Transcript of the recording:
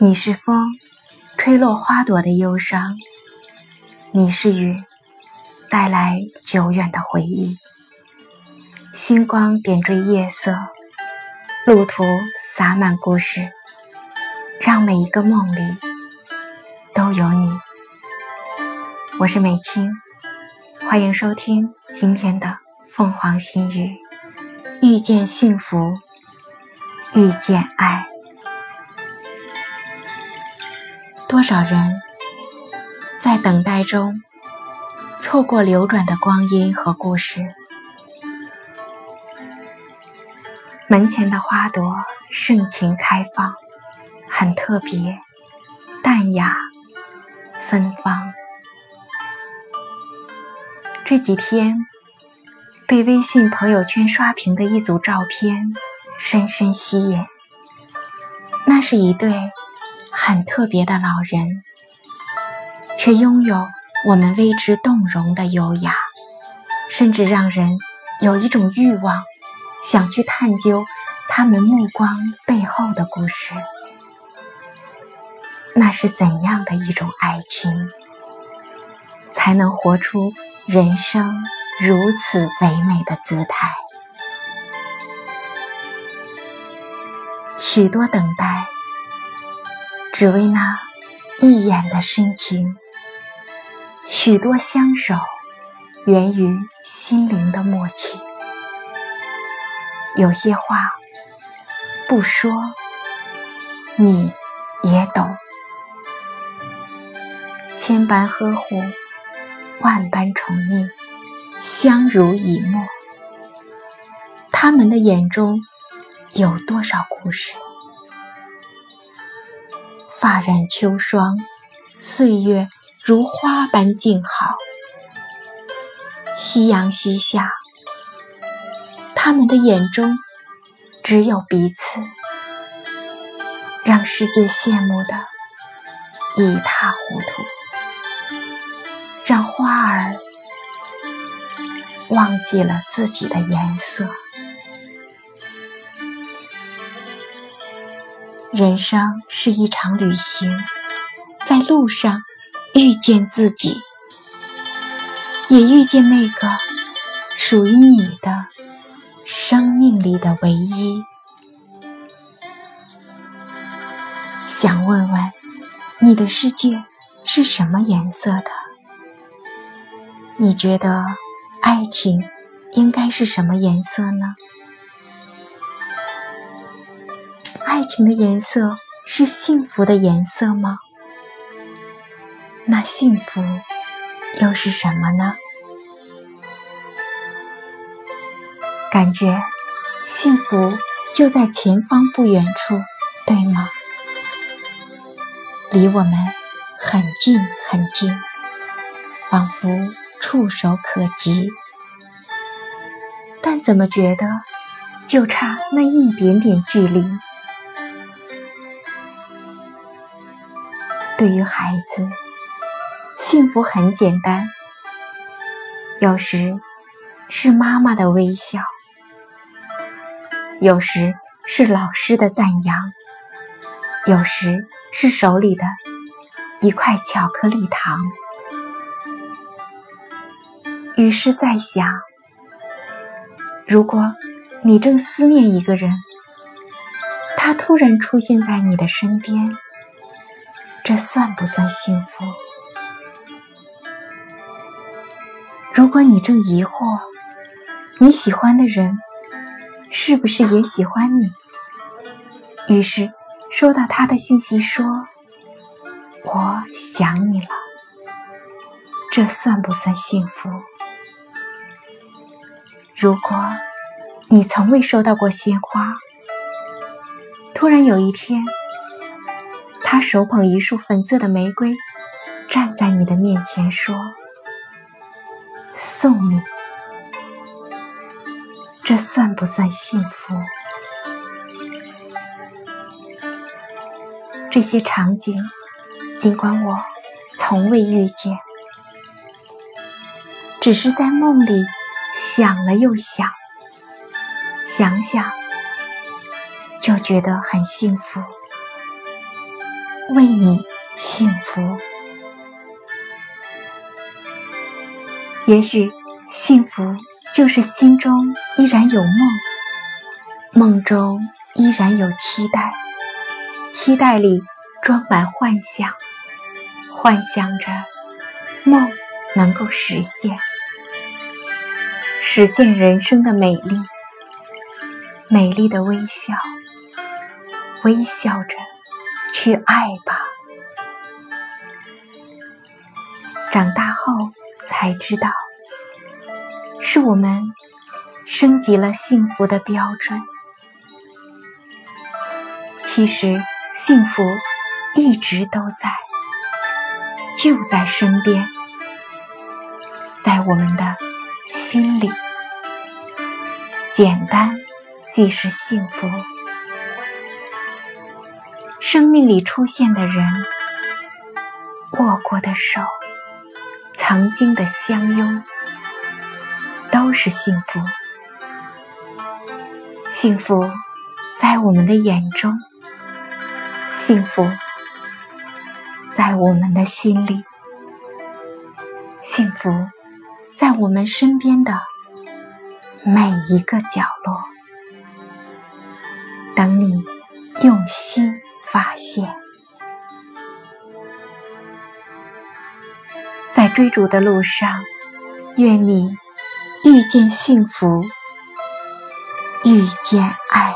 你是风，吹落花朵的忧伤；你是雨，带来久远的回忆。星光点缀夜色，路途洒满故事，让每一个梦里都有你。我是美青，欢迎收听今天的凤凰心语，遇见幸福，遇见爱。多少人在等待中错过流转的光阴和故事？门前的花朵盛情开放，很特别，淡雅芬芳。这几天被微信朋友圈刷屏的一组照片深深吸引，那是一对。很特别的老人，却拥有我们为之动容的优雅，甚至让人有一种欲望，想去探究他们目光背后的故事。那是怎样的一种爱情，才能活出人生如此唯美的姿态？许多等待。只为那一眼的深情，许多相守源于心灵的默契。有些话不说，你也懂。千般呵护，万般宠溺，相濡以沫。他们的眼中有多少故事？发染秋霜，岁月如花般静好。夕阳西下，他们的眼中只有彼此，让世界羡慕的一塌糊涂，忘记了自己的颜色。人生是一场旅行，在路上遇见自己，也遇见那个属于你的生命里的唯一。想问问，你的世界是什么颜色的？你觉得爱情应该是什么颜色呢？爱情的颜色是幸福的颜色吗？那幸福又是什么呢？感觉幸福就在前方不远处，对吗？离我们很近很近，仿佛触手可及，但怎么觉得就差那一点点距离？对于孩子，幸福很简单，有时是妈妈的微笑，有时是老师的赞扬，有时是手里的一块巧克力糖。于是在想，如果你正思念一个人，他突然出现在你的身边。这算不算幸福？如果你正疑惑，你喜欢的人是不是也喜欢你？于是收到他的信息说：“我想你了。”这算不算幸福？如果你从未收到过鲜花，突然有一天。他手捧一束粉色的玫瑰，站在你的面前说：“送你。”这算不算幸福？这些场景，尽管我从未遇见，只是在梦里想了又想，想想就觉得很幸福，为你幸福。也许幸福就是心中依然有梦，梦中依然有期待，期待里装满幻想，幻想着梦能够实现，实现人生的美丽，美丽的微笑，微笑着去爱吧。长大后。才知道，是我们升级了幸福的标准。其实，幸福一直都在，就在身边，在我们的心里。简单即是幸福。生命里出现的人，握过的手。曾经的相拥都是幸福，幸福在我们的眼中，幸福在我们的心里，幸福在我们身边的每一个角落，等你用心发现。在追逐的路上，愿你遇见幸福，遇见爱。